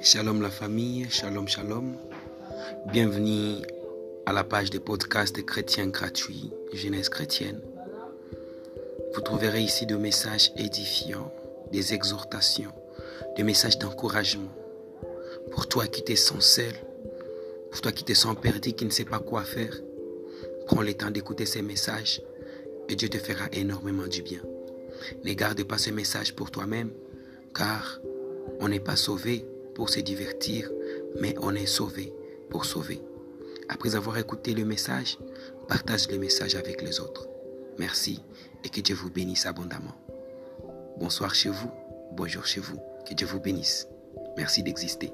Shalom la famille, shalom shalom. Bienvenue à la page de podcast chrétiens gratuits, Jeunesse chrétienne. Vous trouverez ici des messages édifiants, des exhortations, des messages d'encouragement. Pour toi qui te sens seul, pour toi qui te sens perdu, qui ne sais pas quoi faire, prends le temps d'écouter ces messages et Dieu te fera énormément du bien. Ne garde pas ce message pour toi-même, car on n'est pas sauvé pour se divertir, mais on est sauvé pour sauver. Après avoir écouté le message, partage le message avec les autres. Merci et que Dieu vous bénisse abondamment. Bonsoir chez vous, bonjour chez vous, que Dieu vous bénisse. Merci d'exister.